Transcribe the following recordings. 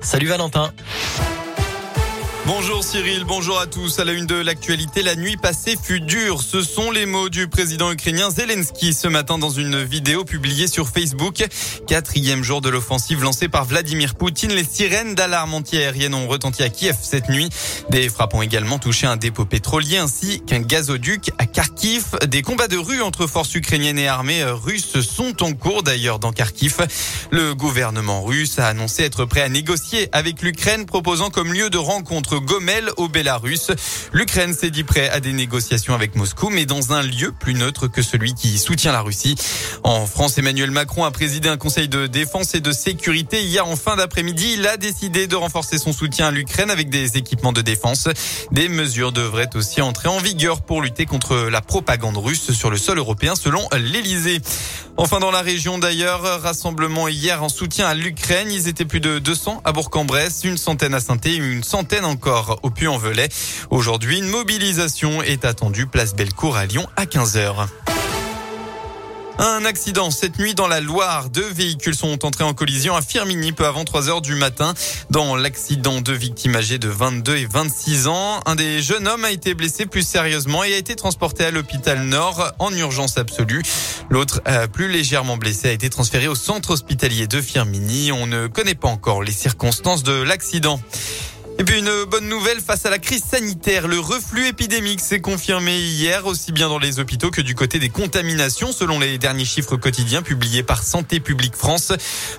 Salut Valentin. Bonjour Cyril, bonjour à tous. À la une de l'actualité, la nuit passée fut dure. Ce sont les mots du président ukrainien Zelensky ce matin dans une vidéo publiée sur Facebook. Quatrième jour de l'offensive lancée par Vladimir Poutine. Les sirènes d'alarme antiaérienne ont retenti à Kiev cette nuit. Des frappes ont également touché un dépôt pétrolier ainsi qu'un gazoduc à Kharkiv. Des combats de rue entre forces ukrainiennes et armées russes sont en cours d'ailleurs dans Kharkiv. Le gouvernement russe a annoncé être prêt à négocier avec l'Ukraine proposant comme lieu de rencontre Gomel au Bélarus. L'Ukraine s'est dit prêt à des négociations avec Moscou, mais dans un lieu plus neutre que celui qui soutient la Russie. En France, Emmanuel Macron a présidé un conseil de défense et de sécurité hier en fin d'après-midi. Il a décidé de renforcer son soutien à l'Ukraine avec des équipements de défense. Des mesures devraient aussi entrer en vigueur pour lutter contre la propagande russe sur le sol européen selon l'Elysée. Enfin, dans la région d'ailleurs, rassemblement hier en soutien à l'Ukraine. Ils étaient plus de 200 à Bourg-en-Bresse, une centaine à saint une centaine encore au Puy-en-Velay. Aujourd'hui, une mobilisation est attendue place Bellecour à Lyon à 15h. Un accident cette nuit dans la Loire. Deux véhicules sont entrés en collision à Firmini peu avant 3 heures du matin. Dans l'accident, deux victimes âgées de 22 et 26 ans. Un des jeunes hommes a été blessé plus sérieusement et a été transporté à l'hôpital Nord en urgence absolue. L'autre, euh, plus légèrement blessé, a été transféré au centre hospitalier de Firmini. On ne connaît pas encore les circonstances de l'accident. Et puis une bonne nouvelle face à la crise sanitaire. Le reflux épidémique s'est confirmé hier, aussi bien dans les hôpitaux que du côté des contaminations, selon les derniers chiffres quotidiens publiés par Santé publique France.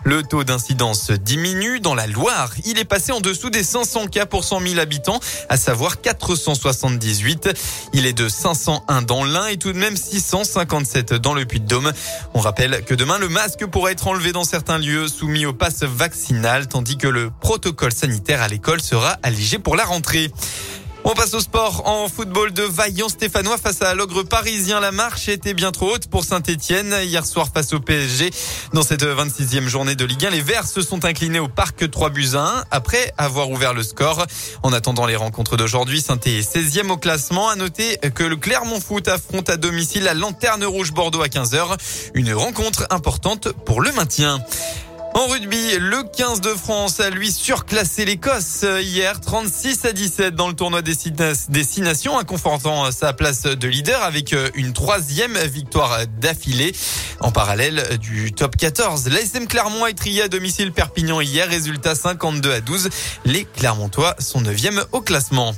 Le taux d'incidence diminue. Dans la Loire, il est passé en dessous des 500 cas pour 100 000 habitants, à savoir 478. Il est de 501 dans l'Ain et tout de même 657 dans le Puy-de-Dôme. On rappelle que demain, le masque pourra être enlevé dans certains lieux soumis au pass vaccinal, tandis que le protocole sanitaire à l'école sera allégé pour la rentrée. On passe au sport en football de Vaillant Stéphanois face à l'ogre parisien. La marche était bien trop haute pour Saint-Etienne hier soir face au PSG. Dans cette 26e journée de Ligue 1, les Verts se sont inclinés au parc 3 buts à 1 après avoir ouvert le score. En attendant les rencontres d'aujourd'hui, saint est 16e au classement. À noter que le Clermont Foot affronte à domicile la Lanterne Rouge Bordeaux à 15h. Une rencontre importante pour le maintien. En rugby, le 15 de France a lui surclassé l'Écosse hier 36 à 17 dans le tournoi des Six Nations, confortant sa place de leader avec une troisième victoire d'affilée. En parallèle du top 14, l'ASM Clermont a trié à domicile Perpignan hier, résultat 52 à 12. Les Clermontois sont 9e au classement.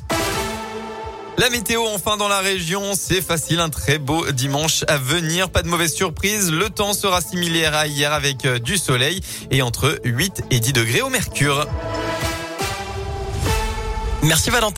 La météo enfin dans la région, c'est facile, un très beau dimanche à venir, pas de mauvaise surprise, le temps sera similaire à hier avec euh, du soleil et entre 8 et 10 degrés au mercure. Merci Valentin.